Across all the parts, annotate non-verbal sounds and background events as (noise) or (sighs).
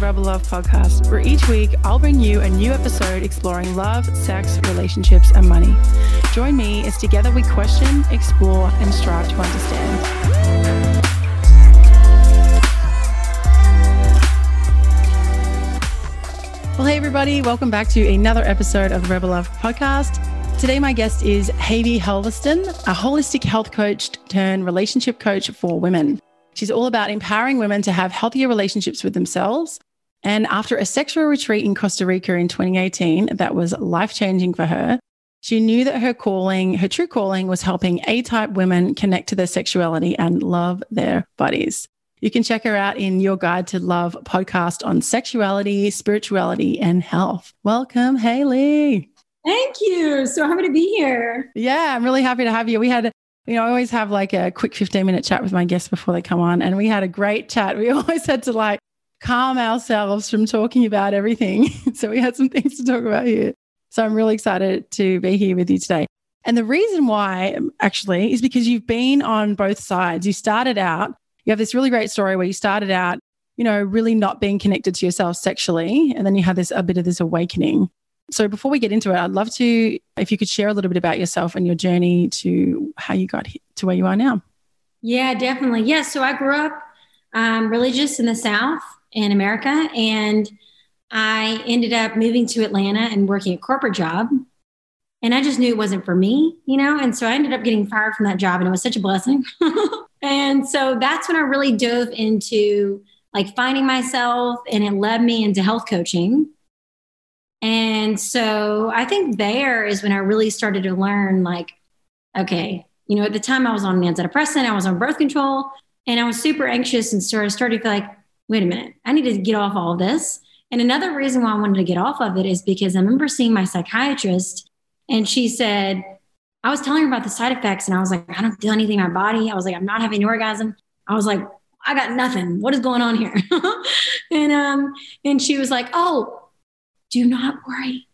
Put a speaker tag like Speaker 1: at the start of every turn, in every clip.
Speaker 1: Rebel Love podcast, where each week I'll bring you a new episode exploring love, sex, relationships, and money. Join me as together we question, explore, and strive to understand. Well, hey, everybody, welcome back to another episode of Rebel Love podcast. Today, my guest is Haley Helveston, a holistic health coach turned relationship coach for women. She's all about empowering women to have healthier relationships with themselves. And after a sexual retreat in Costa Rica in 2018, that was life changing for her. She knew that her calling, her true calling, was helping A type women connect to their sexuality and love their bodies. You can check her out in Your Guide to Love podcast on sexuality, spirituality, and health. Welcome, Haley.
Speaker 2: Thank you. So happy to be here.
Speaker 1: Yeah, I'm really happy to have you. We had you know, I always have like a quick 15 minute chat with my guests before they come on. And we had a great chat. We (laughs) always had to like calm ourselves from talking about everything. (laughs) so we had some things to talk about here. So I'm really excited to be here with you today. And the reason why actually is because you've been on both sides. You started out, you have this really great story where you started out, you know, really not being connected to yourself sexually. And then you had this a bit of this awakening. So before we get into it, I'd love to, if you could share a little bit about yourself and your journey to how you got to where you are now.
Speaker 2: Yeah, definitely. Yeah. So I grew up um, religious in the South in America, and I ended up moving to Atlanta and working a corporate job. And I just knew it wasn't for me, you know? And so I ended up getting fired from that job, and it was such a blessing. (laughs) and so that's when I really dove into like finding myself, and it led me into health coaching and so I think there is when I really started to learn like, okay, you know, at the time I was on antidepressant, I was on birth control, and I was super anxious and started started to feel like, wait a minute, I need to get off all of this. And another reason why I wanted to get off of it is because I remember seeing my psychiatrist and she said, I was telling her about the side effects and I was like, I don't feel anything in my body. I was like, I'm not having an orgasm. I was like, I got nothing. What is going on here? (laughs) and um, and she was like, Oh, do not worry.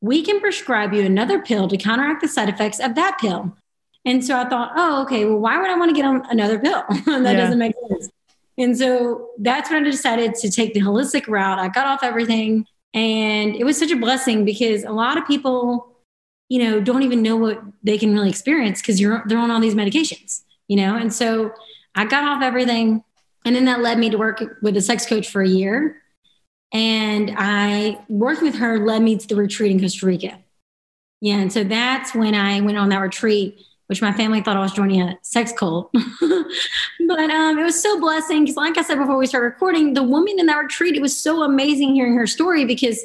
Speaker 2: We can prescribe you another pill to counteract the side effects of that pill. And so I thought, oh, okay, well, why would I want to get on another pill? (laughs) that yeah. doesn't make sense. And so that's when I decided to take the holistic route. I got off everything. And it was such a blessing because a lot of people, you know, don't even know what they can really experience because you're they're on all these medications, you know. And so I got off everything. And then that led me to work with a sex coach for a year. And I working with her led me to the retreat in Costa Rica. Yeah. And so that's when I went on that retreat, which my family thought I was joining a sex cult. (laughs) but um, it was so blessing because, like I said before we started recording, the woman in that retreat, it was so amazing hearing her story because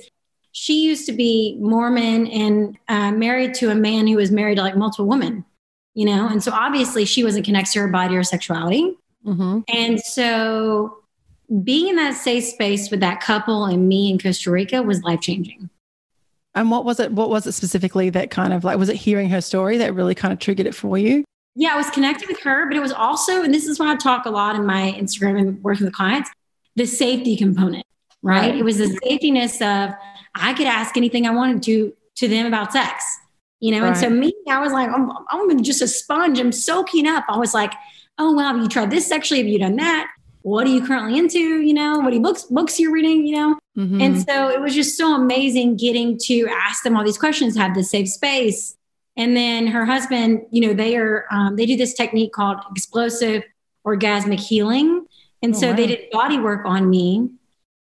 Speaker 2: she used to be Mormon and uh, married to a man who was married to like multiple women, you know? And so obviously she wasn't connected to her body or sexuality. Mm-hmm. And so being in that safe space with that couple and me in Costa Rica was life changing.
Speaker 1: And what was it? What was it specifically that kind of like, was it hearing her story that really kind of triggered it for you?
Speaker 2: Yeah, I was connected with her, but it was also, and this is why I talk a lot in my Instagram and working with clients, the safety component, right? right. It was the safetyness of I could ask anything I wanted to to them about sex, you know? Right. And so me, I was like, oh, I'm, I'm just a sponge. I'm soaking up. I was like, oh, wow, have you tried this sexually? Have you done that? What are you currently into you know? What are you books books you're reading you know? Mm-hmm. and so it was just so amazing getting to ask them all these questions have this safe space. And then her husband you know they are um, they do this technique called explosive orgasmic healing. And oh, so wow. they did body work on me.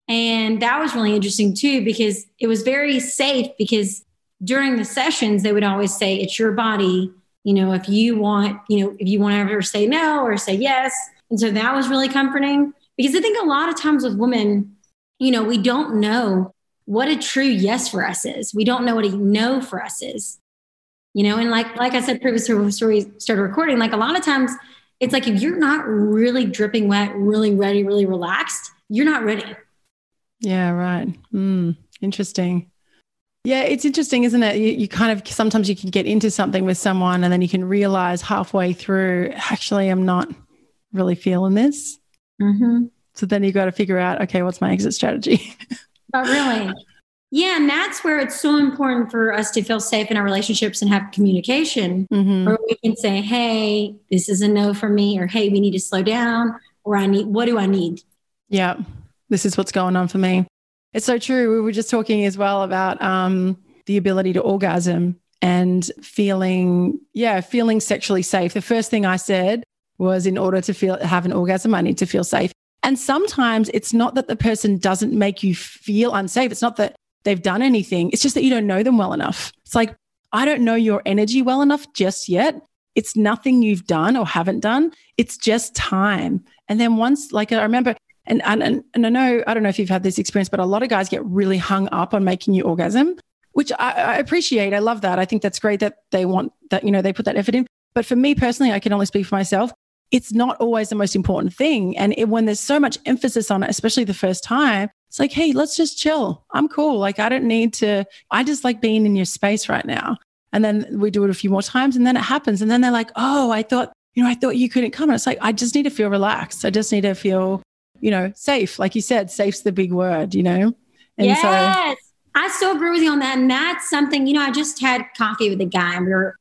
Speaker 2: And that was really interesting too because it was very safe because during the sessions they would always say it's your body. You know if you want you know if you want to ever say no or say yes and so that was really comforting because I think a lot of times with women, you know, we don't know what a true yes for us is. We don't know what a no for us is. You know, and like like I said previously before we started recording, like a lot of times it's like if you're not really dripping wet, really ready, really relaxed, you're not ready.
Speaker 1: Yeah, right. Mm, interesting. Yeah, it's interesting, isn't it? You, you, kind of sometimes you can get into something with someone and then you can realize halfway through, actually, I'm not really feeling this. Mm-hmm. So then you got to figure out, okay, what's my exit strategy?
Speaker 2: but (laughs) really, yeah, and that's where it's so important for us to feel safe in our relationships and have communication, mm-hmm. where we can say, "Hey, this is a no for me," or "Hey, we need to slow down," or "I need what do I need?"
Speaker 1: Yeah, this is what's going on for me. It's so true. We were just talking as well about um, the ability to orgasm and feeling, yeah, feeling sexually safe. The first thing I said was in order to feel have an orgasm, I need to feel safe. And sometimes it's not that the person doesn't make you feel unsafe. It's not that they've done anything. It's just that you don't know them well enough. It's like, I don't know your energy well enough just yet. It's nothing you've done or haven't done. It's just time. And then once, like I remember, and, and, and I know, I don't know if you've had this experience, but a lot of guys get really hung up on making you orgasm which I, I appreciate. I love that. I think that's great that they want that, you know, they put that effort in. But for me personally, I can only speak for myself. It's not always the most important thing. And it, when there's so much emphasis on it, especially the first time, it's like, hey, let's just chill. I'm cool. Like, I don't need to, I just like being in your space right now. And then we do it a few more times and then it happens. And then they're like, oh, I thought, you know, I thought you couldn't come. And it's like, I just need to feel relaxed. I just need to feel, you know, safe. Like you said, safe's the big word, you know?
Speaker 2: And yes. so I still agree with you on that. And that's something, you know, I just had coffee with a guy and we were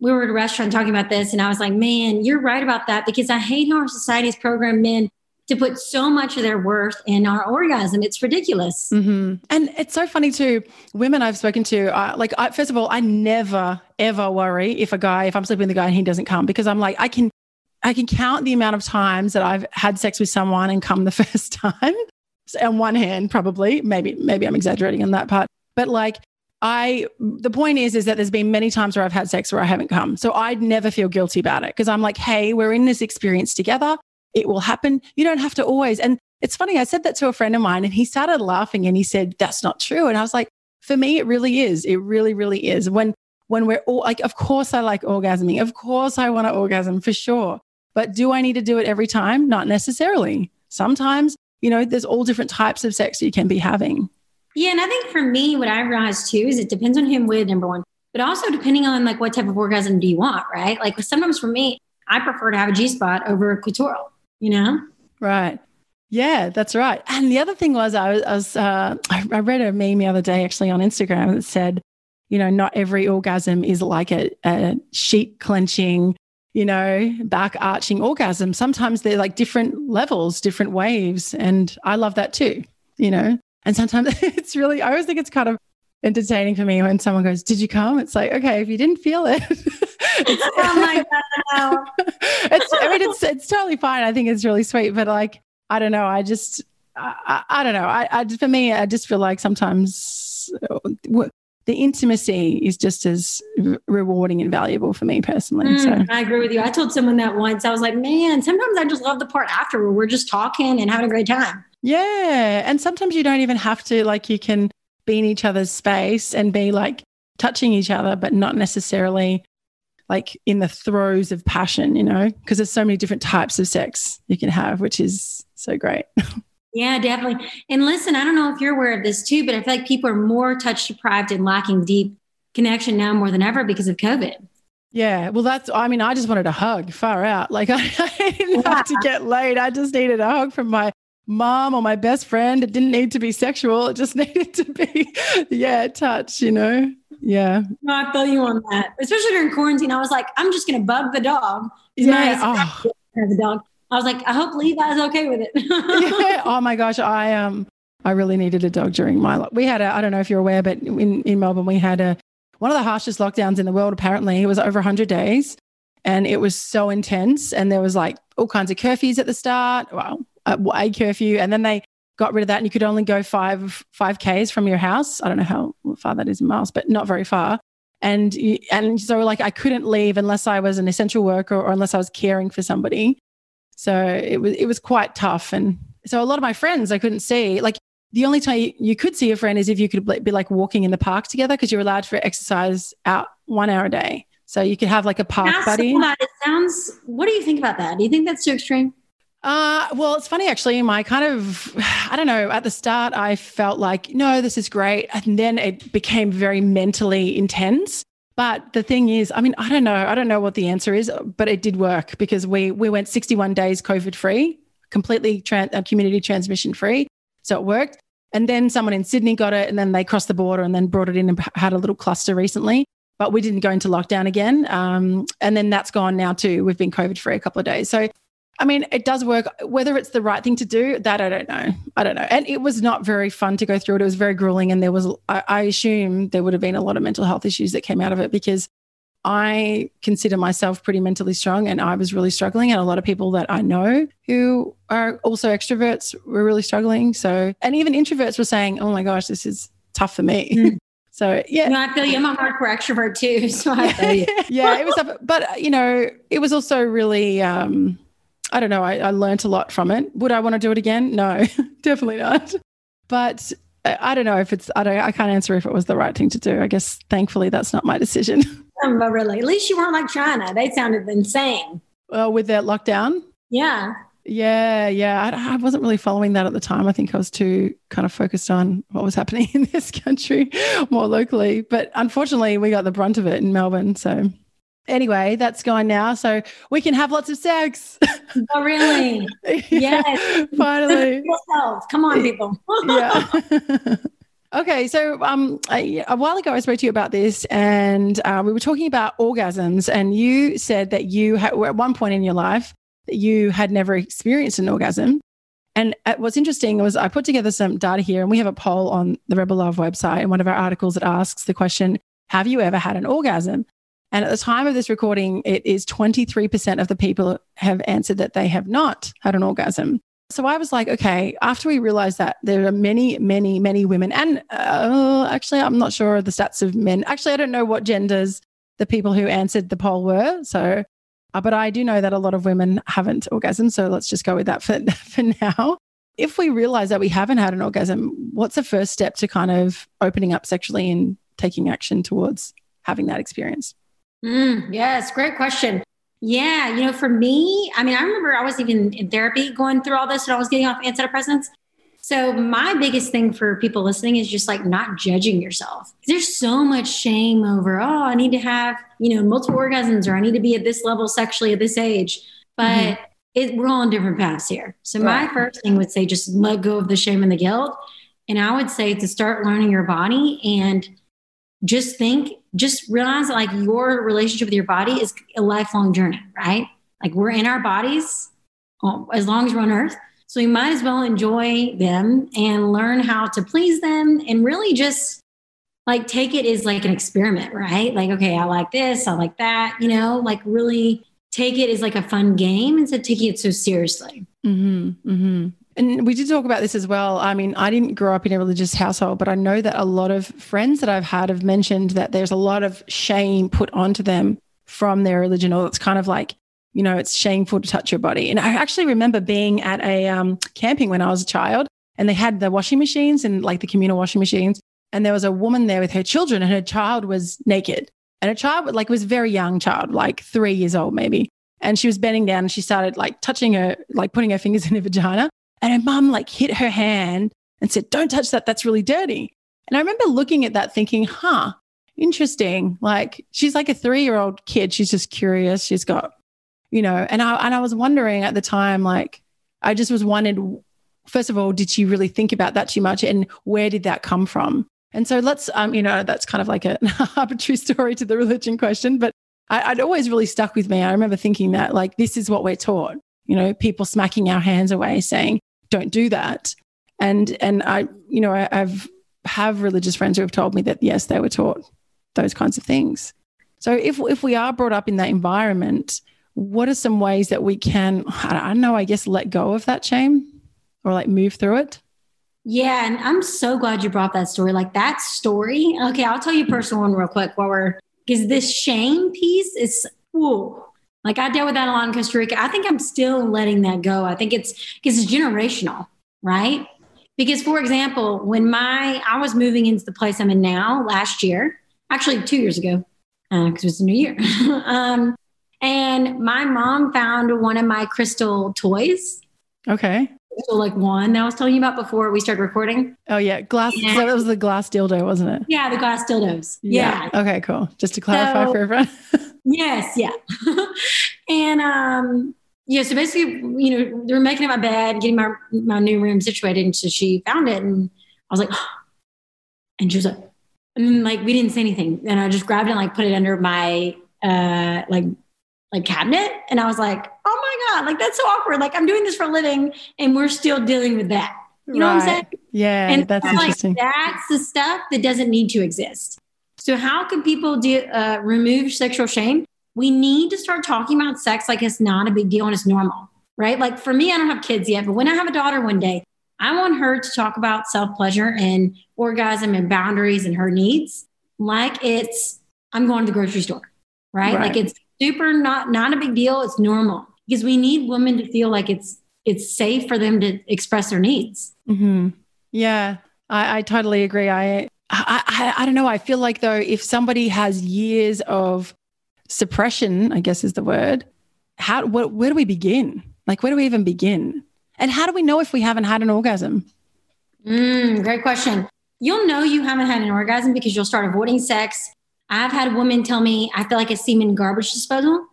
Speaker 2: we were at a restaurant talking about this, and I was like, man, you're right about that because I hate how our society's programmed men to put so much of their worth in our orgasm. It's ridiculous.
Speaker 1: Mm-hmm. And it's so funny too. Women I've spoken to, uh, like, I, first of all, I never ever worry if a guy, if I'm sleeping with a guy and he doesn't come, because I'm like, I can, I can count the amount of times that I've had sex with someone and come the (laughs) first time on one hand, probably, maybe, maybe I'm exaggerating on that part, but like, I, the point is, is that there's been many times where I've had sex where I haven't come. So I'd never feel guilty about it because I'm like, hey, we're in this experience together. It will happen. You don't have to always. And it's funny. I said that to a friend of mine and he started laughing and he said, that's not true. And I was like, for me, it really is. It really, really is. When, when we're all like, of course I like orgasming. Of course I want to orgasm for sure. But do I need to do it every time? Not necessarily. Sometimes you know, there's all different types of sex you can be having.
Speaker 2: Yeah. And I think for me, what I realized too is it depends on who I'm with, number one, but also depending on like what type of orgasm do you want, right? Like sometimes for me, I prefer to have a G spot over a clitoral, you know?
Speaker 1: Right. Yeah, that's right. And the other thing was, I was, I, was, uh, I read a meme the other day actually on Instagram that said, you know, not every orgasm is like a, a sheet clenching, you know, back arching orgasm. Sometimes they're like different levels, different waves. And I love that too, you know. And sometimes (laughs) it's really, I always think it's kind of entertaining for me when someone goes, Did you come? It's like, okay, if you didn't feel it. (laughs) (laughs) oh my God. it's, I mean, it's, it's totally fine. I think it's really sweet. But like, I don't know. I just, I, I, I don't know. I, I, for me, I just feel like sometimes the intimacy is just as rewarding and valuable for me personally. Mm, so
Speaker 2: I agree with you. I told someone that once. I was like, man, sometimes I just love the part after where we're just talking and having a great time.
Speaker 1: Yeah. And sometimes you don't even have to, like, you can be in each other's space and be like touching each other, but not necessarily like in the throes of passion, you know, because there's so many different types of sex you can have, which is so great. (laughs)
Speaker 2: Yeah, definitely. And listen, I don't know if you're aware of this too, but I feel like people are more touch deprived and lacking deep connection now more than ever because of COVID.
Speaker 1: Yeah, well, that's, I mean, I just wanted a hug far out. Like, I, (laughs) I didn't yeah. have to get laid. I just needed a hug from my mom or my best friend. It didn't need to be sexual. It just (laughs) needed to be, yeah, touch, you know? Yeah.
Speaker 2: No, I feel you on that. Especially during quarantine. I was like, I'm just going to bug the dog.
Speaker 1: yeah. Oh.
Speaker 2: The dog. I was like, I hope Levi's okay with it. (laughs)
Speaker 1: yeah. (laughs) Oh my gosh. I um I really needed a dog during my we had a I don't know if you're aware, but in, in Melbourne we had a one of the harshest lockdowns in the world, apparently. It was over 100 days and it was so intense. And there was like all kinds of curfews at the start, well, Uh, a curfew. And then they got rid of that and you could only go five, five Ks from your house. I don't know how far that is in miles, but not very far. And, and so like I couldn't leave unless I was an essential worker or unless I was caring for somebody. So it was it was quite tough, and so a lot of my friends I couldn't see. Like the only time you could see a friend is if you could be like walking in the park together because you're allowed for exercise out one hour a day. So you could have like a park buddy.
Speaker 2: It sounds. What do you think about that? Do you think that's too extreme?
Speaker 1: Uh, well, it's funny actually. My kind of, (sighs) I don't know, at the start, I felt like, no, this is great. And then it became very mentally intense. But the thing is, I mean, I don't know. I don't know what the answer is, but it did work because we we went 61 days COVID free, completely trans, uh, community transmission free. So it worked. And then someone in Sydney got it, and then they crossed the border and then brought it in and had a little cluster recently. But we didn't go into lockdown again. Um, and then that's gone now too. We've been COVID free a couple of days. So I mean, it does work. Whether it's the right thing to do, that I don't know. I don't know. And it was not very fun to go through it. It was very grueling. And there was, I, I assume there would have been a lot of mental health issues that came out of it because I consider myself pretty mentally strong and I was really struggling. And a lot of people that I know who are also extroverts were really struggling. So, and even introverts were saying, oh my gosh, this is tough for me. Mm. (laughs) So yeah,
Speaker 2: no, I feel you. I'm a hardcore extrovert too, so I (laughs) feel you.
Speaker 1: yeah, it was, but you know, it was also really um, I don't know. I, I learned a lot from it. Would I want to do it again? No, (laughs) definitely not. But I, I don't know if it's, I, don't, I can't answer if it was the right thing to do. I guess thankfully that's not my decision. (laughs)
Speaker 2: Um, but really, at least you weren't like China. They sounded insane.
Speaker 1: Well, with that lockdown?
Speaker 2: Yeah.
Speaker 1: Yeah, yeah. I, I, wasn't really following that at the time. I think I was too kind of focused on what was happening (laughs) in this country more locally. But unfortunately, we got the brunt of it in Melbourne. So anyway, that's gone now. So we can have lots of sex.
Speaker 2: Oh, really? (laughs)
Speaker 1: yes. Finally.
Speaker 2: Come on, people. (laughs)
Speaker 1: yeah. Okay, so um, I, a while ago I spoke to you about this, and uh, we were talking about orgasms, and you said that you had, at one point in your life that you had never experienced an orgasm. And uh, what's interesting was I put together some data here, and we have a poll on the Rebel Love website, and one of our articles that asks the question, "Have you ever had an orgasm?" And at the time of this recording, it is 23% of the people have answered that they have not had an orgasm. So I was like, okay, after we realized that there are many, many, many women, and uh, actually, I'm not sure of the stats of men. Actually, I don't know what genders the people who answered the poll were. So, uh, but I do know that a lot of women haven't orgasmed. So let's just go with that for, (laughs) for now. If we realize that we haven't had an orgasm, what's the first step to kind of opening up sexually and taking action towards having that experience?
Speaker 2: Mm, yes, great question. Yeah, you know, for me, I mean, I remember I was even in therapy going through all this and I was getting off antidepressants. So my biggest thing for people listening is just like not judging yourself. There's so much shame over, oh, I need to have, you know, multiple orgasms or I need to be at this level sexually at this age. But mm-hmm. it, we're all on different paths here. So right. my first thing would say just let go of the shame and the guilt. And I would say to start learning your body and just think, just realize that like your relationship with your body is a lifelong journey, right? Like we're in our bodies as long as we're on earth. So we might as well enjoy them and learn how to please them and really just like take it as like an experiment, right? Like, okay, I like this, I like that, you know, like really take it as like a fun game instead of taking it so seriously.
Speaker 1: Mm-hmm, mm-hmm. And we did talk about this as well. I mean, I didn't grow up in a religious household, but I know that a lot of friends that I've had have mentioned that there's a lot of shame put onto them from their religion, or it's kind of like, you know, it's shameful to touch your body. And I actually remember being at a um, camping when I was a child, and they had the washing machines and like the communal washing machines. And there was a woman there with her children, and her child was naked. And a child, like, was a very young child, like three years old, maybe. And she was bending down and she started like touching her, like putting her fingers (laughs) in her vagina. And her mum like hit her hand and said, Don't touch that. That's really dirty. And I remember looking at that thinking, huh, interesting. Like she's like a three year old kid. She's just curious. She's got, you know, and I, and I was wondering at the time, like, I just was wondering, first of all, did she really think about that too much? And where did that come from? And so let's, um, you know, that's kind of like a (laughs) arbitrary story to the religion question, but I, would always really stuck with me. I remember thinking that, like, this is what we're taught. You know, people smacking our hands away, saying, don't do that. And and I, you know, I, I've have religious friends who have told me that yes, they were taught those kinds of things. So if if we are brought up in that environment, what are some ways that we can, I don't know, I guess let go of that shame or like move through it?
Speaker 2: Yeah, and I'm so glad you brought that story. Like that story. Okay, I'll tell you a personal one real quick while we're because this shame piece is whoa. Like I dealt with that a lot in Costa Rica. I think I'm still letting that go. I think it's because it's generational, right? Because for example, when my I was moving into the place I'm in now last year, actually two years ago, because uh, it was a new year. (laughs) um, and my mom found one of my crystal toys.
Speaker 1: Okay.
Speaker 2: So like one that I was telling you about before we started recording.
Speaker 1: Oh yeah, glass. Yeah. So that was the glass dildo, wasn't it?
Speaker 2: Yeah, the glass dildos. Yeah.
Speaker 1: yeah. Okay, cool. Just to clarify so, for everyone. (laughs)
Speaker 2: yes, yeah. (laughs) and um, yeah, so basically, you know, they were making up my bed, getting my my new room situated, and so she found it, and I was like, oh. (gasps) and she was like, and like we didn't say anything, and I just grabbed it and like put it under my uh like like cabinet. And I was like, oh my God, like that's so awkward. Like I'm doing this for a living and we're still dealing with that. You know right. what I'm saying?
Speaker 1: Yeah, and that's interesting.
Speaker 2: Like, that's the stuff that doesn't need to exist. So how can people do, uh, remove sexual shame? We need to start talking about sex like it's not a big deal and it's normal, right? Like for me, I don't have kids yet, but when I have a daughter one day, I want her to talk about self pleasure and orgasm and boundaries and her needs like it's I'm going to the grocery store, right? right? Like it's super not not a big deal. It's normal because we need women to feel like it's it's safe for them to express their needs.
Speaker 1: Mm-hmm. Yeah, I, I, totally agree. I, I, I I don't know. I feel like though, if somebody has years of suppression, I guess is the word. How where, where do we begin? Like, where do we even begin? And how do we know if we haven't had an orgasm?
Speaker 2: Mm, great question. You'll know you haven't had an orgasm because you'll start avoiding sex. I've had women tell me I feel like a semen garbage disposal.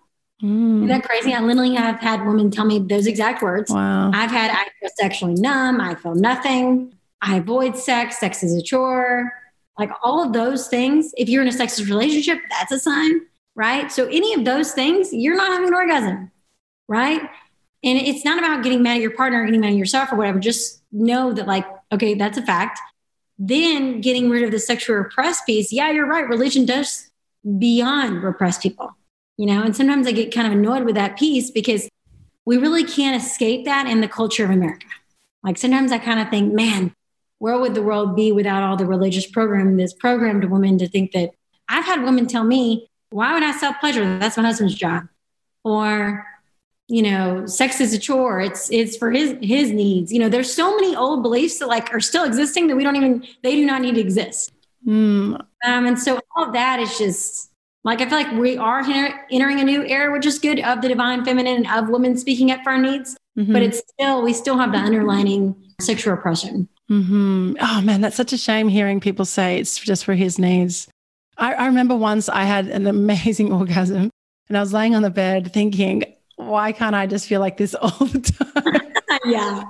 Speaker 2: Mm. Isn't that crazy? I literally have had women tell me those exact words.
Speaker 1: Wow.
Speaker 2: I've had I feel sexually numb. I feel nothing. I avoid sex. Sex is a chore. Like all of those things. If you're in a sexless relationship, that's a sign, right? So any of those things, you're not having an orgasm, right? And it's not about getting mad at your partner or getting mad at yourself or whatever. Just know that, like, okay, that's a fact. Then getting rid of the sexual repressed piece. Yeah, you're right. Religion does beyond repress people, you know, and sometimes I get kind of annoyed with that piece because we really can't escape that in the culture of America. Like sometimes I kind of think, man, where would the world be without all the religious program that's programmed women to think that I've had women tell me, why would I self pleasure? That's my husband's job. Or you know sex is a chore it's it's for his his needs you know there's so many old beliefs that like are still existing that we don't even they do not need to exist mm. um, and so all of that is just like i feel like we are entering a new era which is good of the divine feminine and of women speaking up for our needs mm-hmm. but it's still we still have the underlining sexual oppression
Speaker 1: mm-hmm. oh man that's such a shame hearing people say it's just for his needs I, I remember once i had an amazing (laughs) orgasm and i was laying on the bed thinking why can't I just feel like this (laughs) all the time? (laughs)
Speaker 2: yeah.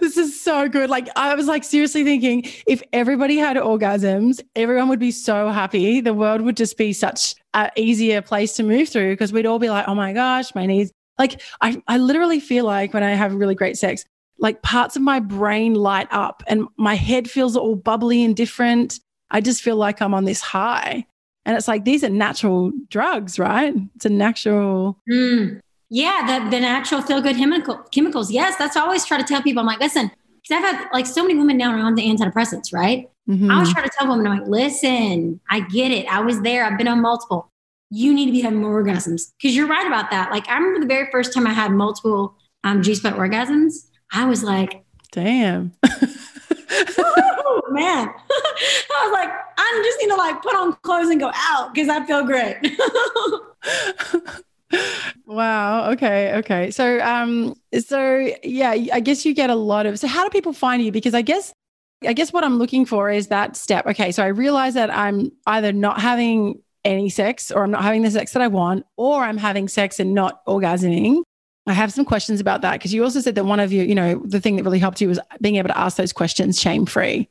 Speaker 1: This is so good. Like, I was like seriously thinking if everybody had orgasms, everyone would be so happy. The world would just be such an easier place to move through because we'd all be like, oh my gosh, my knees. Like, I, I literally feel like when I have really great sex, like parts of my brain light up and my head feels all bubbly and different. I just feel like I'm on this high. And it's like, these are natural drugs, right? It's a natural.
Speaker 2: Mm. Yeah, the, the natural feel good chemical, chemicals. Yes, that's what I always try to tell people. I'm like, listen, because I've had like so many women now are on the antidepressants, right? Mm-hmm. I was try to tell women, I'm like, listen, I get it. I was there. I've been on multiple. You need to be having more orgasms because you're right about that. Like I remember the very first time I had multiple um, G spot orgasms, I was like,
Speaker 1: damn.
Speaker 2: oh, man. (laughs) I was like, I just need to like put on clothes and go out because I feel great. (laughs)
Speaker 1: wow. Okay. Okay. So, um, so yeah, I guess you get a lot of. So, how do people find you? Because I guess, I guess what I'm looking for is that step. Okay. So I realize that I'm either not having any sex, or I'm not having the sex that I want, or I'm having sex and not orgasming. I have some questions about that because you also said that one of you, you know, the thing that really helped you was being able to ask those questions shame free.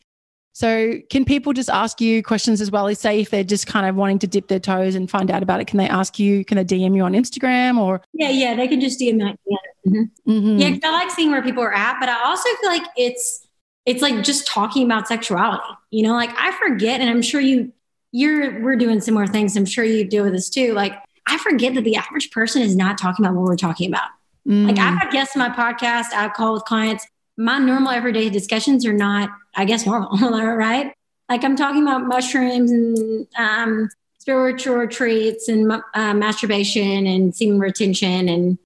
Speaker 1: So, can people just ask you questions as well? Is say if they're just kind of wanting to dip their toes and find out about it, can they ask you? Can they DM you on Instagram or?
Speaker 2: Yeah, yeah, they can just DM me. Yeah, mm-hmm. Mm-hmm. yeah. I like seeing where people are at, but I also feel like it's it's like just talking about sexuality. You know, like I forget, and I'm sure you you're we're doing similar things. I'm sure you deal with this too. Like I forget that the average person is not talking about what we're talking about. Mm. Like I've had guests on my podcast, I've called with clients my normal everyday discussions are not, I guess, (laughs) normal, right? Like I'm talking about mushrooms and um, spiritual retreats and uh, masturbation and semen retention and,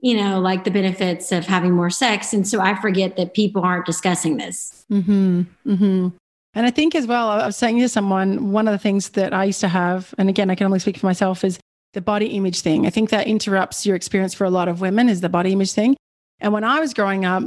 Speaker 2: you know, like the benefits of having more sex. And so I forget that people aren't discussing this.
Speaker 1: Mm-hmm. Mm-hmm. And I think as well, I was saying to someone, one of the things that I used to have, and again, I can only speak for myself, is the body image thing. I think that interrupts your experience for a lot of women is the body image thing. And when I was growing up,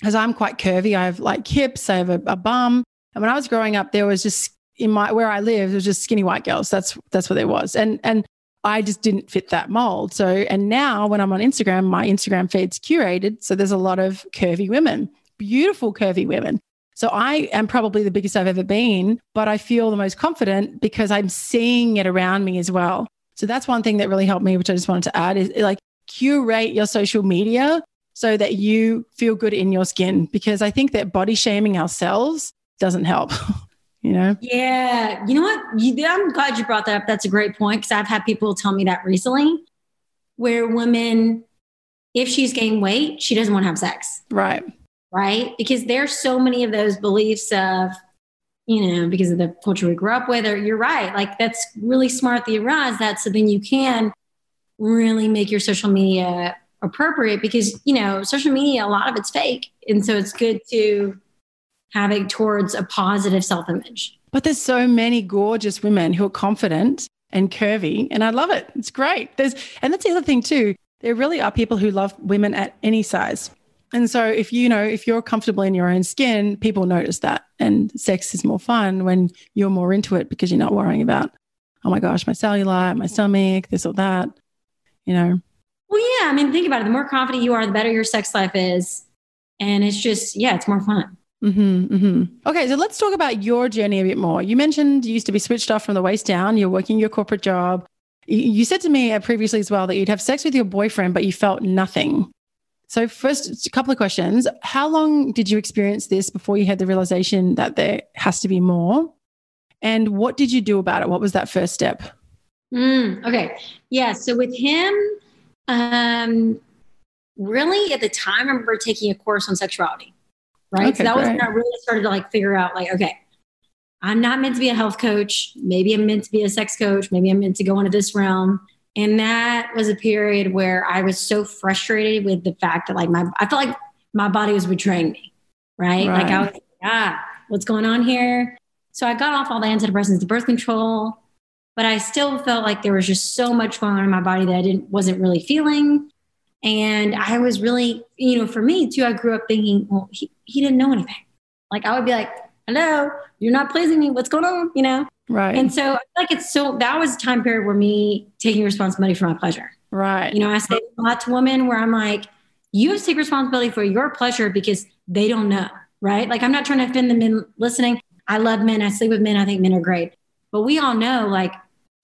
Speaker 1: because I'm quite curvy. I have like hips, I have a, a, bum. And when I was growing up, there was just in my where I live, it was just skinny white girls. That's that's what there was. And and I just didn't fit that mold. So and now when I'm on Instagram, my Instagram feed's curated. So there's a lot of curvy women, beautiful curvy women. So I am probably the biggest I've ever been, but I feel the most confident because I'm seeing it around me as well. So that's one thing that really helped me, which I just wanted to add is like curate your social media so that you feel good in your skin because I think that body shaming ourselves doesn't help. (laughs) you know?
Speaker 2: Yeah. You know what? You, I'm glad you brought that up. That's a great point because I've had people tell me that recently where women, if she's gained weight, she doesn't want to have sex.
Speaker 1: Right.
Speaker 2: Right. Because there's so many of those beliefs of, you know, because of the culture we grew up with, or you're right. Like that's really smart that you realize that. So then you can really make your social media appropriate because, you know, social media, a lot of it's fake. And so it's good to have it towards a positive self image.
Speaker 1: But there's so many gorgeous women who are confident and curvy, and I love it. It's great. There's, and that's the other thing too. There really are people who love women at any size. And so if you know, if you're comfortable in your own skin, people notice that. And sex is more fun when you're more into it because you're not worrying about, oh my gosh, my cellulite, my stomach, this or that, you know.
Speaker 2: Well, yeah. I mean, think about it. The more confident you are, the better your sex life is. And it's just, yeah, it's more fun.
Speaker 1: Mm-hmm, mm-hmm. Okay, so let's talk about your journey a bit more. You mentioned you used to be switched off from the waist down. You're working your corporate job. You said to me uh, previously as well that you'd have sex with your boyfriend, but you felt nothing. So, first, a couple of questions. How long did you experience this before you had the realization that there has to be more? And what did you do about it? What was that first step?
Speaker 2: Mm, okay. Yeah. So, with him, um, really at the time, I remember taking a course on sexuality right? Okay, so that great. was when I really started to like figure out like, okay, I'm not meant to be a health coach. Maybe I'm meant to be a sex coach. Maybe I'm meant to go into this realm. And that was a period where I was so frustrated with the fact that like my I felt like my body was betraying me. Right. right. Like I was like, ah, what's going on here? So I got off all the antidepressants, the birth control, but I still felt like there was just so much going on in my body that I didn't wasn't really feeling. And I was really, you know, for me too, I grew up thinking, well, he, he didn't know anything. Like I would be like, hello, you're not pleasing me. What's going on? You know?
Speaker 1: Right.
Speaker 2: And so I feel like it's so, that was a time period where me taking responsibility for my pleasure.
Speaker 1: Right.
Speaker 2: You know, I say a lot to women where I'm like, you have to take responsibility for your pleasure because they don't know. Right. Like I'm not trying to offend the men listening. I love men. I sleep with men. I think men are great. But we all know like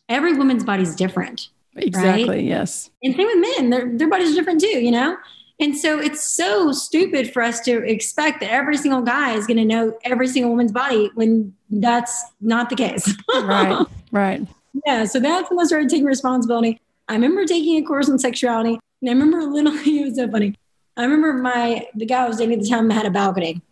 Speaker 2: every woman's body is different.
Speaker 1: Exactly. Right? Yes.
Speaker 2: And same with men, their, their bodies are different too, you know? And so it's so stupid for us to expect that every single guy is going to know every single woman's body when that's not the case.
Speaker 1: right. (laughs) Right.
Speaker 2: Yeah. So that's when I started taking responsibility. I remember taking a course on sexuality. And I remember (laughs) literally, it was so funny. I remember my, the guy I was dating at the time had a balcony.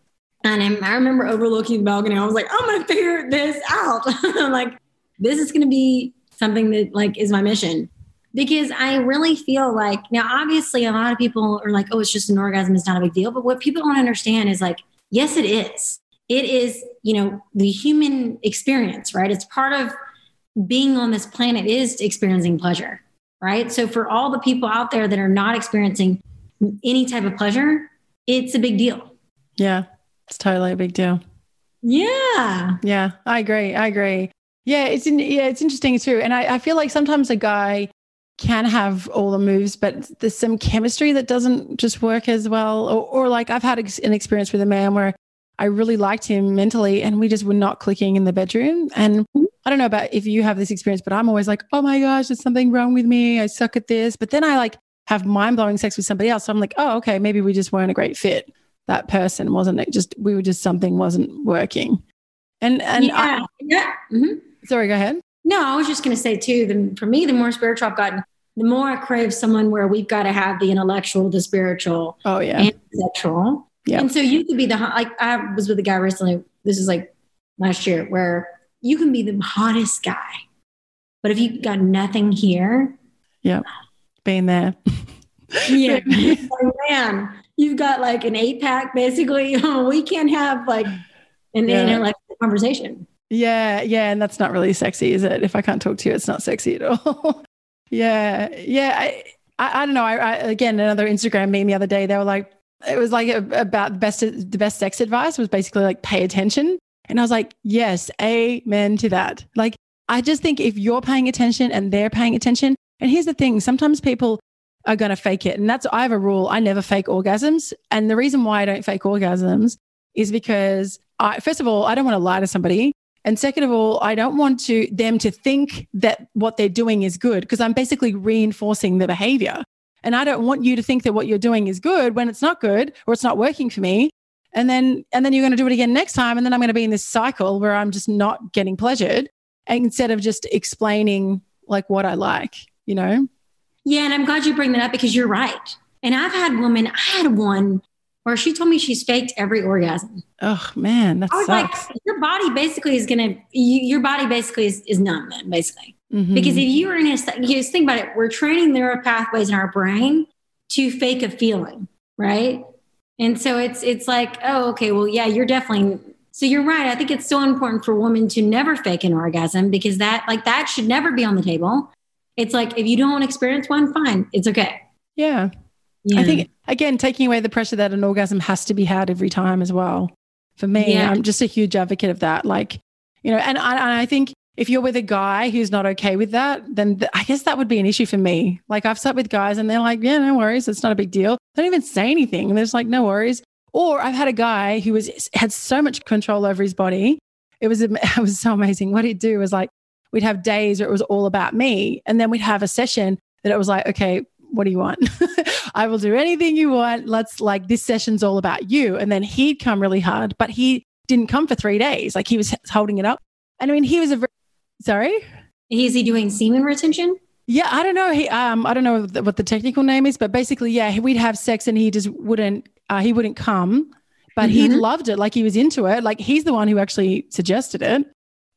Speaker 2: And I remember overlooking the balcony. I was like, I'm going to figure this out. (laughs) I'm like, this is going to be something that like is my mission because I really feel like now, obviously, a lot of people are like, oh, it's just an orgasm, it's not a big deal. But what people don't understand is like, yes, it is. It is, you know, the human experience, right? It's part of being on this planet is experiencing pleasure, right? So for all the people out there that are not experiencing any type of pleasure, it's a big deal.
Speaker 1: Yeah, it's totally a big deal.
Speaker 2: Yeah.
Speaker 1: Yeah, I agree. I agree. Yeah, it's in, yeah, it's interesting too. And I, I feel like sometimes a guy can have all the moves, but there's some chemistry that doesn't just work as well. Or, or like I've had an experience with a man where I really liked him mentally and we just were not clicking in the bedroom. And I don't know about if you have this experience, but I'm always like, oh my gosh, there's something wrong with me. I suck at this. But then I like have mind blowing sex with somebody else. So I'm like, oh, okay, maybe we just weren't a great fit. That person wasn't it? Just we were just something wasn't working. And and
Speaker 2: yeah, I, yeah. Mm-hmm.
Speaker 1: Sorry, go ahead.
Speaker 2: No, I was just going to say too. The, for me, the more spiritual I've gotten, the more I crave someone where we've got to have the intellectual, the spiritual,
Speaker 1: oh yeah,
Speaker 2: and sexual. Yeah. And so you could be the like I was with a guy recently. This is like last year where you can be the hottest guy, but if you got nothing here,
Speaker 1: yeah, being there.
Speaker 2: yeah, (laughs) (laughs) like, man, you've got like an eight pack basically. (laughs) we can't have like an yeah. intellectual conversation.
Speaker 1: Yeah, yeah, and that's not really sexy, is it? If I can't talk to you, it's not sexy at all. Yeah, yeah. I, I, I don't know. I, I, again another Instagram meme the other day. They were like, it was like about the best the best sex advice was basically like pay attention, and I was like, yes, amen to that. Like, I just think if you're paying attention and they're paying attention, and here's the thing: sometimes people are going to fake it, and that's I have a rule. I never fake orgasms, and the reason why I don't fake orgasms is because I, first of all, I don't want to lie to somebody And second of all, I don't want to them to think that what they're doing is good because I'm basically reinforcing the behavior. And I don't want you to think that what you're doing is good when it's not good or it's not working for me. And then and then you're going to do it again next time and then I'm going to be in this cycle where I'm just not getting pleasured instead of just explaining like what I like, you know?
Speaker 2: Yeah, and I'm glad you bring that up because you're right. And I've had women, I had one where she told me she's faked every orgasm.
Speaker 1: Oh man, that I was
Speaker 2: sucks. like, your body basically is gonna, you, your body basically is, is numb then, basically. Mm-hmm. Because if you were in a, you just think about it, we're training neural pathways in our brain to fake a feeling, right? And so it's it's like, oh, okay, well, yeah, you're definitely. So you're right. I think it's so important for women to never fake an orgasm because that, like, that should never be on the table. It's like if you don't experience one, fine, it's okay.
Speaker 1: Yeah. Yeah. I think again, taking away the pressure that an orgasm has to be had every time as well. For me, yeah. I'm just a huge advocate of that. Like, you know, and I, and I think if you're with a guy who's not okay with that, then th- I guess that would be an issue for me. Like I've sat with guys and they're like, yeah, no worries. It's not a big deal. They don't even say anything. And they're just like, no worries. Or I've had a guy who was had so much control over his body. It was um, (laughs) it was so amazing. What he'd do was like we'd have days where it was all about me, and then we'd have a session that it was like, okay, what do you want? (laughs) I will do anything you want. Let's like this session's all about you. And then he'd come really hard, but he didn't come for three days. Like he was holding it up. And I mean, he was a very, sorry.
Speaker 2: Is he doing semen retention?
Speaker 1: Yeah, I don't know. He, um, I don't know what the technical name is, but basically, yeah, we'd have sex and he just wouldn't, uh, he wouldn't come, but mm-hmm. he loved it. Like he was into it. Like he's the one who actually suggested it.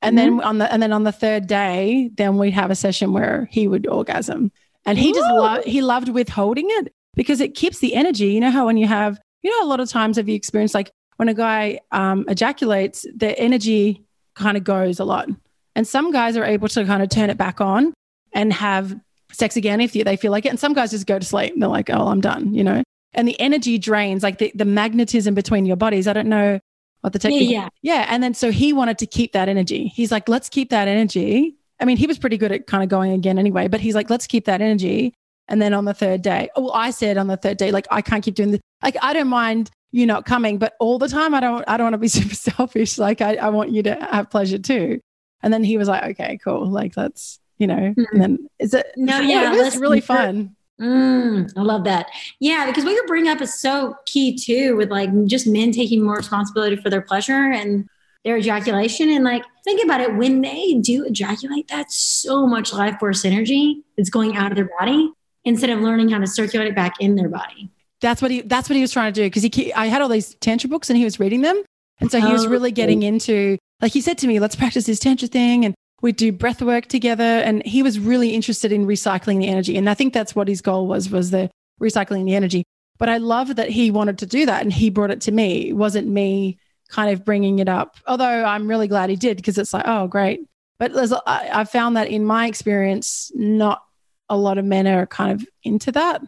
Speaker 1: And mm-hmm. then on the, and then on the third day, then we'd have a session where he would orgasm and he Ooh. just loved, he loved withholding it because it keeps the energy. You know how when you have, you know, a lot of times have you experienced like when a guy um, ejaculates, the energy kind of goes a lot. And some guys are able to kind of turn it back on and have sex again if they feel like it. And some guys just go to sleep. They're like, oh, I'm done, you know? And the energy drains, like the, the magnetism between your bodies. I don't know what the technique.
Speaker 2: Yeah,
Speaker 1: yeah. Yeah. And then so he wanted to keep that energy. He's like, let's keep that energy. I mean, he was pretty good at kind of going again anyway, but he's like, let's keep that energy. And then on the third day, well, I said on the third day, like, I can't keep doing this. Like, I don't mind you not coming, but all the time, I don't, I don't want to be (laughs) super selfish. Like, I, I want you to have pleasure too. And then he was like, okay, cool. Like, that's, you know, mm-hmm. and then is it,
Speaker 2: no, yeah,
Speaker 1: it was really fun.
Speaker 2: Mm, I love that. Yeah, because what you're bringing up is so key too, with like just men taking more responsibility for their pleasure and their ejaculation. And like, think about it when they do ejaculate, that's so much life force energy that's going out of their body instead of learning how to circulate it back in their body.
Speaker 1: That's what he. That's what he was trying to do because he. I had all these tantra books and he was reading them, and so he was really oh. getting into. Like he said to me, "Let's practice this tantra thing," and we do breath work together. And he was really interested in recycling the energy, and I think that's what his goal was: was the recycling the energy. But I love that he wanted to do that, and he brought it to me. It wasn't me kind of bringing it up. Although I'm really glad he did because it's like, oh, great. But there's, I, I found that in my experience, not a lot of men are kind of into that.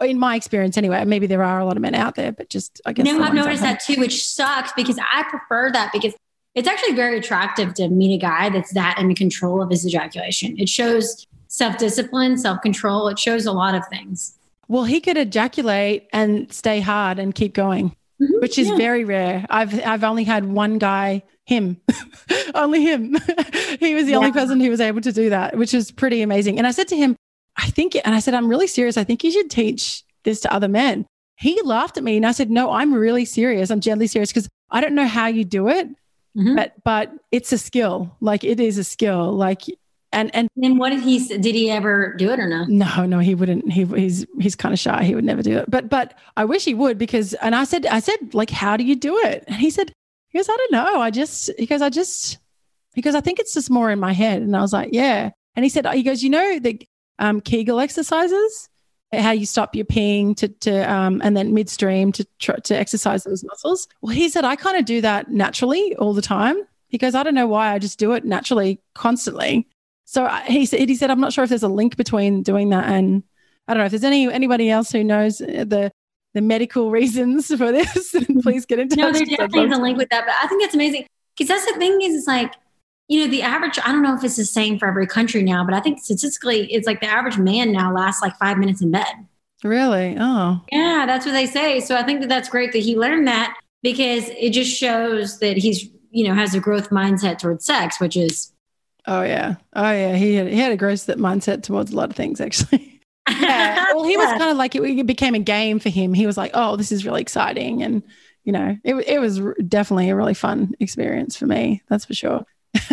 Speaker 1: In my experience, anyway, maybe there are a lot of men out there, but just I guess.
Speaker 2: No, I've noticed that too, which sucks because I prefer that because it's actually very attractive to meet a guy that's that in control of his ejaculation. It shows self discipline, self control. It shows a lot of things.
Speaker 1: Well, he could ejaculate and stay hard and keep going mm-hmm. which is yeah. very rare. I've I've only had one guy, him, (laughs) only him. (laughs) he was the yeah. only person who was able to do that, which is pretty amazing. And I said to him, I think, and I said, I'm really serious. I think you should teach this to other men. He laughed at me and I said, No, I'm really serious. I'm gently serious because I don't know how you do it, mm-hmm. but but it's a skill. Like it is a skill. Like and and
Speaker 2: then what did he did he ever do it or no?
Speaker 1: No no he wouldn't he he's he's kind of shy. He would never do it. But but i wish he would because and i said i said like how do you do it? And he said he goes i don't know. I just he goes i just because i think it's just more in my head. And i was like yeah. And he said he goes you know the um, kegel exercises? How you stop your peeing to, to um, and then midstream to try, to exercise those muscles? Well he said i kind of do that naturally all the time. He goes i don't know why i just do it naturally constantly so uh, he said, he said, I'm not sure if there's a link between doing that and I don't know if there's any anybody else who knows uh, the the medical (laughs) reasons for this. Mm-hmm. please get into
Speaker 2: no, there definitely is a link with that. But I think it's amazing because that's the thing is, it's like you know the average. I don't know if it's the same for every country now, but I think statistically, it's like the average man now lasts like five minutes in bed.
Speaker 1: Really? Oh,
Speaker 2: yeah, that's what they say. So I think that that's great that he learned that because it just shows that he's you know, has a growth mindset towards sex, which is.
Speaker 1: Oh yeah, oh yeah. He had he had a growth mindset towards a lot of things actually. (laughs) yeah. Well, he was kind of like it, it became a game for him. He was like, oh, this is really exciting, and you know, it it was definitely a really fun experience for me. That's for sure. (laughs)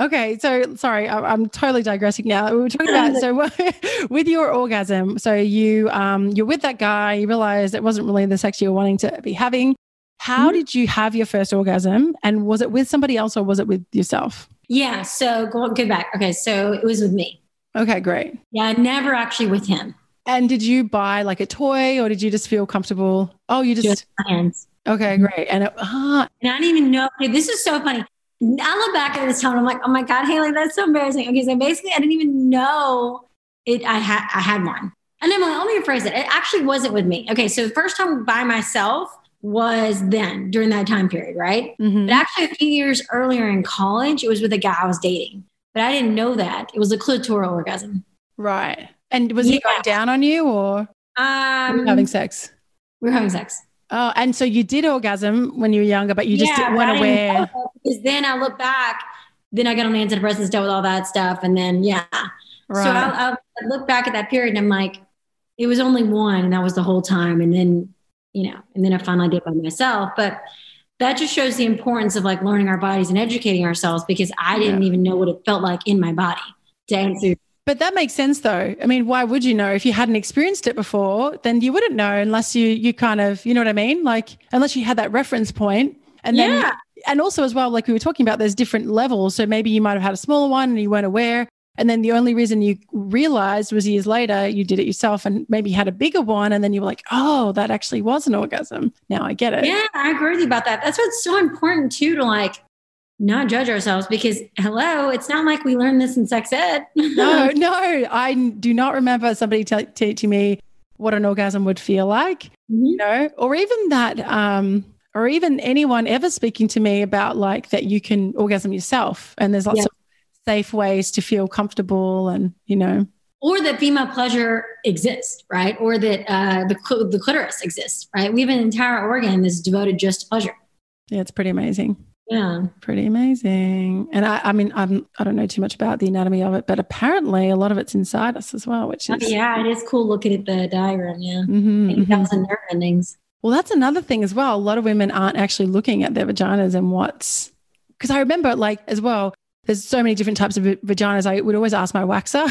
Speaker 1: Okay, so sorry, I, am totally digressing now. We were talking about (laughs) so with your orgasm. So you um you're with that guy. You realize it wasn't really the sex you were wanting to be having. How mm-hmm. did you have your first orgasm, and was it with somebody else or was it with yourself?
Speaker 2: Yeah, so go go back. Okay, so it was with me.
Speaker 1: Okay, great.
Speaker 2: Yeah, never actually with him.
Speaker 1: And did you buy like a toy, or did you just feel comfortable? Oh, you just, just
Speaker 2: hands.
Speaker 1: Okay, great. And it,
Speaker 2: uh, and I didn't even know. Okay, this is so funny. I look back at this time, I'm like, oh my God, Haley, that's so embarrassing. Okay, so basically I didn't even know it I had I had one. And then let me rephrase it. It actually wasn't with me. Okay, so the first time by myself was then during that time period, right? Mm-hmm. But actually a few years earlier in college, it was with a guy I was dating. But I didn't know that. It was a clitoral orgasm.
Speaker 1: Right. And was yeah. he going down on you or
Speaker 2: um,
Speaker 1: having sex?
Speaker 2: We were having sex.
Speaker 1: Oh, and so you did orgasm when you were younger, but you just yeah, weren't aware.
Speaker 2: Because then I look back, then I got on the antidepressants, dealt with all that stuff, and then yeah. Right. So I'll, I'll look back at that period, and I'm like, it was only one, and that was the whole time, and then you know, and then I finally did by myself, but. That just shows the importance of like learning our bodies and educating ourselves because I didn't yeah. even know what it felt like in my body to answer
Speaker 1: but that makes sense though. I mean, why would you know if you hadn't experienced it before? Then you wouldn't know unless you you kind of, you know what I mean? Like unless you had that reference point. And then yeah. and also as well, like we were talking about, there's different levels. So maybe you might have had a smaller one and you weren't aware. And then the only reason you realized was years later you did it yourself and maybe had a bigger one. And then you were like, oh, that actually was an orgasm. Now I get it.
Speaker 2: Yeah, I agree with you about that. That's what's so important too to like not judge ourselves because hello it's not like we learned this in sex ed (laughs)
Speaker 1: no no i do not remember somebody t- teaching me what an orgasm would feel like mm-hmm. you know or even that um or even anyone ever speaking to me about like that you can orgasm yourself and there's lots yeah. of safe ways to feel comfortable and you know
Speaker 2: or that female pleasure exists right or that uh, the, the clitoris exists right we have an entire organ that's devoted just to pleasure
Speaker 1: yeah it's pretty amazing
Speaker 2: yeah.
Speaker 1: Pretty amazing. And I, I mean, I'm, I don't know too much about the anatomy of it, but apparently a lot of it's inside us as well, which is.
Speaker 2: Oh, yeah, it is cool looking at the diagram. Yeah. Mm-hmm, mm-hmm. nerve endings.
Speaker 1: Well, that's another thing as well. A lot of women aren't actually looking at their vaginas and what's, because I remember like as well, there's so many different types of vaginas. I would always ask my waxer.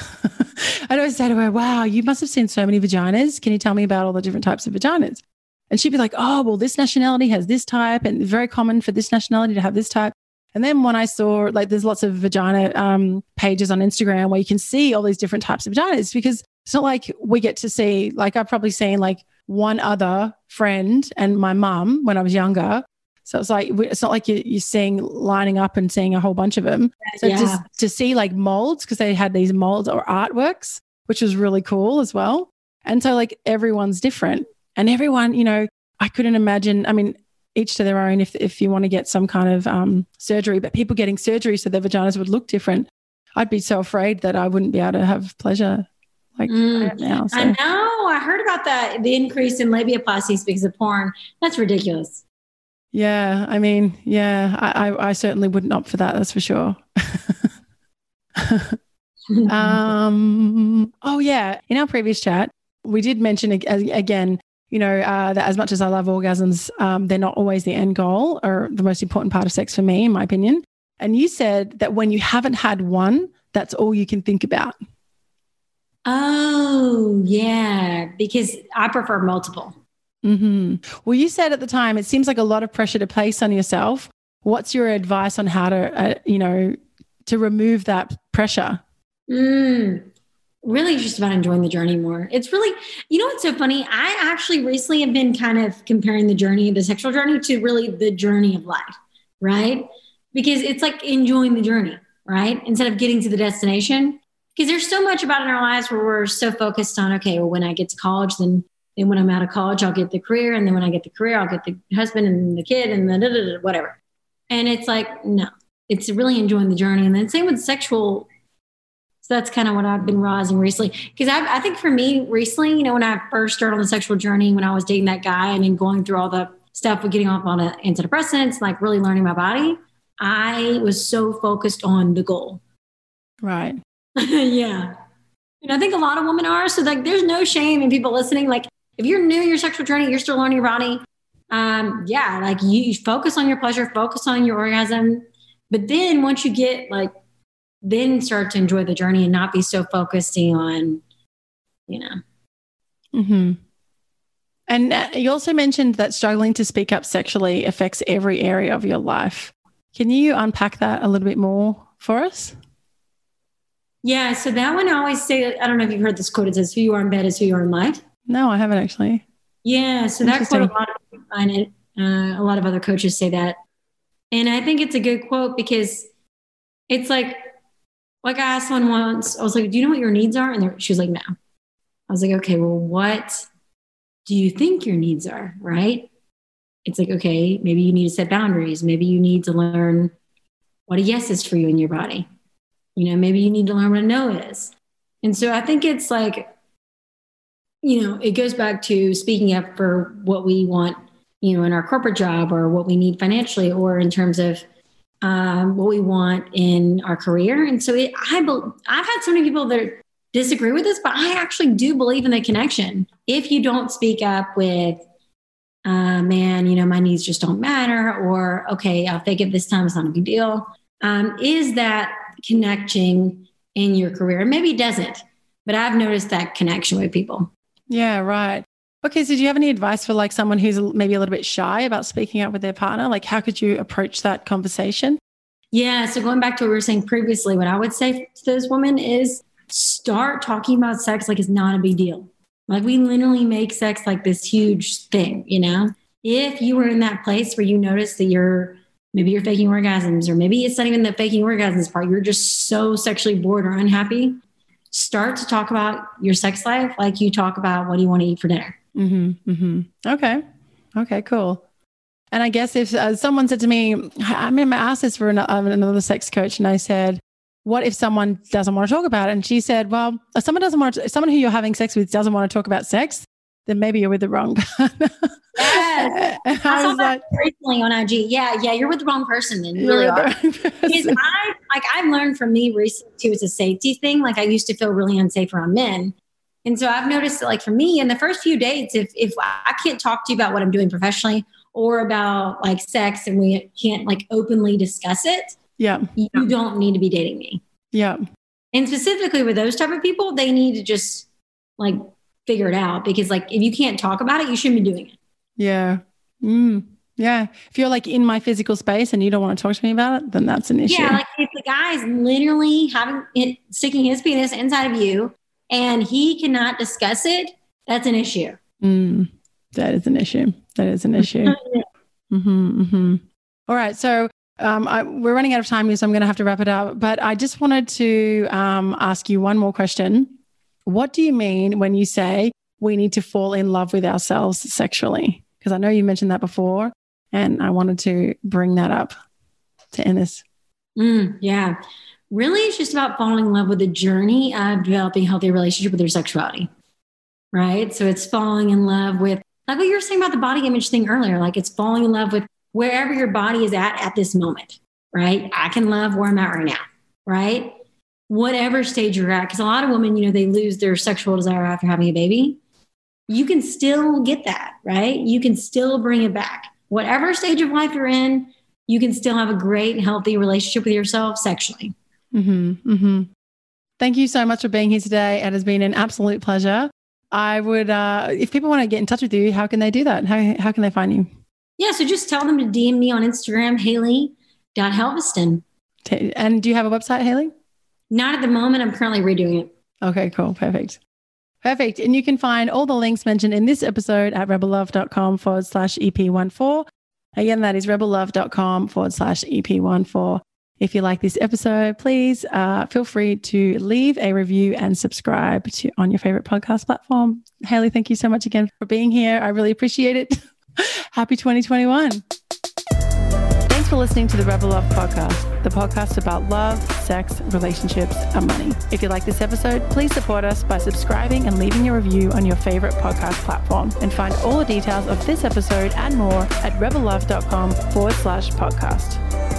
Speaker 1: (laughs) I'd always say to her, wow, you must have seen so many vaginas. Can you tell me about all the different types of vaginas? And she'd be like, oh, well, this nationality has this type, and very common for this nationality to have this type. And then when I saw, like, there's lots of vagina um, pages on Instagram where you can see all these different types of vaginas because it's not like we get to see, like, I've probably seen like one other friend and my mum when I was younger. So it's like, it's not like you're, you're seeing lining up and seeing a whole bunch of them. So yeah. just to see like molds, because they had these molds or artworks, which was really cool as well. And so, like, everyone's different. And everyone, you know, I couldn't imagine. I mean, each to their own if, if you want to get some kind of um, surgery, but people getting surgery so their vaginas would look different. I'd be so afraid that I wouldn't be able to have pleasure like mm, now.
Speaker 2: So. I know. I heard about that, the increase in labiaplasties because of porn. That's ridiculous.
Speaker 1: Yeah. I mean, yeah, I, I, I certainly wouldn't opt for that. That's for sure. (laughs) um, oh, yeah. In our previous chat, we did mention again you know, uh, that as much as I love orgasms, um, they're not always the end goal or the most important part of sex for me, in my opinion. And you said that when you haven't had one, that's all you can think about.
Speaker 2: Oh, yeah, because I prefer multiple.
Speaker 1: Mm-hmm. Well, you said at the time it seems like a lot of pressure to place on yourself. What's your advice on how to, uh, you know, to remove that pressure?
Speaker 2: Mm, really just about enjoying the journey more. It's really, you know, what's so funny? I actually recently have been kind of comparing the journey, the sexual journey, to really the journey of life, right? Because it's like enjoying the journey, right? Instead of getting to the destination. Because there's so much about in our lives where we're so focused on, okay, well, when I get to college, then then when I'm out of college, I'll get the career, and then when I get the career, I'll get the husband and the kid, and the whatever. And it's like, no, it's really enjoying the journey. And then same with sexual so that's kind of what I've been rising recently. Because I, I think for me recently, you know, when I first started on the sexual journey, when I was dating that guy and then going through all the stuff with getting off on antidepressants, like really learning my body, I was so focused on the goal.
Speaker 1: Right. (laughs)
Speaker 2: yeah. And I think a lot of women are. So like there's no shame in people listening. Like if you're new in your sexual journey, you're still learning your body. Um, yeah, like you, you focus on your pleasure, focus on your orgasm. But then once you get like then start to enjoy the journey and not be so focusing on, you know.
Speaker 1: Mm-hmm. And uh, you also mentioned that struggling to speak up sexually affects every area of your life. Can you unpack that a little bit more for us?
Speaker 2: Yeah, so that one I always say, I don't know if you've heard this quote, it says, Who you are in bed is who you are in life.
Speaker 1: No, I haven't actually.
Speaker 2: Yeah, so that quote, a lot of find it. Uh, a lot of other coaches say that. And I think it's a good quote because it's like, like I asked someone once, I was like, Do you know what your needs are? And she was like, No. I was like, Okay, well, what do you think your needs are? Right. It's like, okay, maybe you need to set boundaries. Maybe you need to learn what a yes is for you in your body you know, maybe you need to learn what a no is. And so I think it's like, you know, it goes back to speaking up for what we want, you know, in our corporate job or what we need financially or in terms of um, what we want in our career. And so it, I, I've had so many people that disagree with this, but I actually do believe in the connection. If you don't speak up with, uh, man, you know, my needs just don't matter, or okay, I'll fake it this time, it's not a big deal. Um, is that connecting in your career. Maybe it doesn't, but I've noticed that connection with people.
Speaker 1: Yeah, right. Okay, so do you have any advice for like someone who's maybe a little bit shy about speaking out with their partner? Like, how could you approach that conversation?
Speaker 2: Yeah, so going back to what we were saying previously, what I would say to those women is start talking about sex like it's not a big deal. Like, we literally make sex like this huge thing, you know? If you were in that place where you notice that you're maybe you're faking orgasms, or maybe it's not even the faking orgasms part. You're just so sexually bored or unhappy. Start to talk about your sex life like you talk about what do you want to eat for dinner.
Speaker 1: Mm-hmm, mm-hmm. Okay. Okay, cool. And I guess if uh, someone said to me, I mean, I asked this for another, another sex coach, and I said, what if someone doesn't want to talk about it? And she said, well, if someone doesn't want to, someone who you're having sex with doesn't want to talk about sex, then maybe you're with the wrong
Speaker 2: partner. Yes. (laughs) I, I saw that like, recently on IG. Yeah, yeah, you're with the wrong person then. You really are. (laughs) because I like I've learned from me recently too, it's a safety thing. Like I used to feel really unsafe around men. And so I've noticed that like for me in the first few dates, if if I can't talk to you about what I'm doing professionally or about like sex and we can't like openly discuss it,
Speaker 1: yeah,
Speaker 2: you don't need to be dating me.
Speaker 1: Yeah.
Speaker 2: And specifically with those type of people, they need to just like figure it out because like if you can't talk about it, you shouldn't be doing it.
Speaker 1: Yeah. Mm. Yeah. If you're like in my physical space and you don't want to talk to me about it, then that's an issue.
Speaker 2: Yeah. Like if the guy is literally having it, sticking his penis inside of you and he cannot discuss it, that's an issue.
Speaker 1: Mm. That is an issue. That is an issue. (laughs) mm-hmm, mm-hmm. All right. So um, I, we're running out of time here, so I'm going to have to wrap it up. But I just wanted to um, ask you one more question. What do you mean when you say we need to fall in love with ourselves sexually? Because I know you mentioned that before, and I wanted to bring that up to Ines.
Speaker 2: Mm, yeah. Really, it's just about falling in love with the journey of developing a healthy relationship with your sexuality. Right. So it's falling in love with, like what you were saying about the body image thing earlier, like it's falling in love with wherever your body is at at this moment. Right. I can love where I'm at right now. Right whatever stage you're at, because a lot of women, you know, they lose their sexual desire after having a baby. You can still get that, right? You can still bring it back. Whatever stage of life you're in, you can still have a great, healthy relationship with yourself sexually.
Speaker 1: Mm-hmm, mm-hmm. Thank you so much for being here today. It has been an absolute pleasure. I would, uh, if people want to get in touch with you, how can they do that? How, how can they find you?
Speaker 2: Yeah, so just tell them to DM me on Instagram, Haley.Helveston.
Speaker 1: And do you have a website, Haley?
Speaker 2: Not at the moment. I'm currently redoing it.
Speaker 1: Okay, cool. Perfect. Perfect. And you can find all the links mentioned in this episode at rebellove.com forward slash EP14. Again, that is rebellove.com forward slash EP14. If you like this episode, please uh, feel free to leave a review and subscribe to on your favorite podcast platform. Haley, thank you so much again for being here. I really appreciate it. (laughs) Happy 2021. Thanks for listening to the Rebel Love podcast. The podcast about love, sex, relationships, and money. If you like this episode, please support us by subscribing and leaving a review on your favorite podcast platform. And find all the details of this episode and more at rebellove.com forward slash podcast.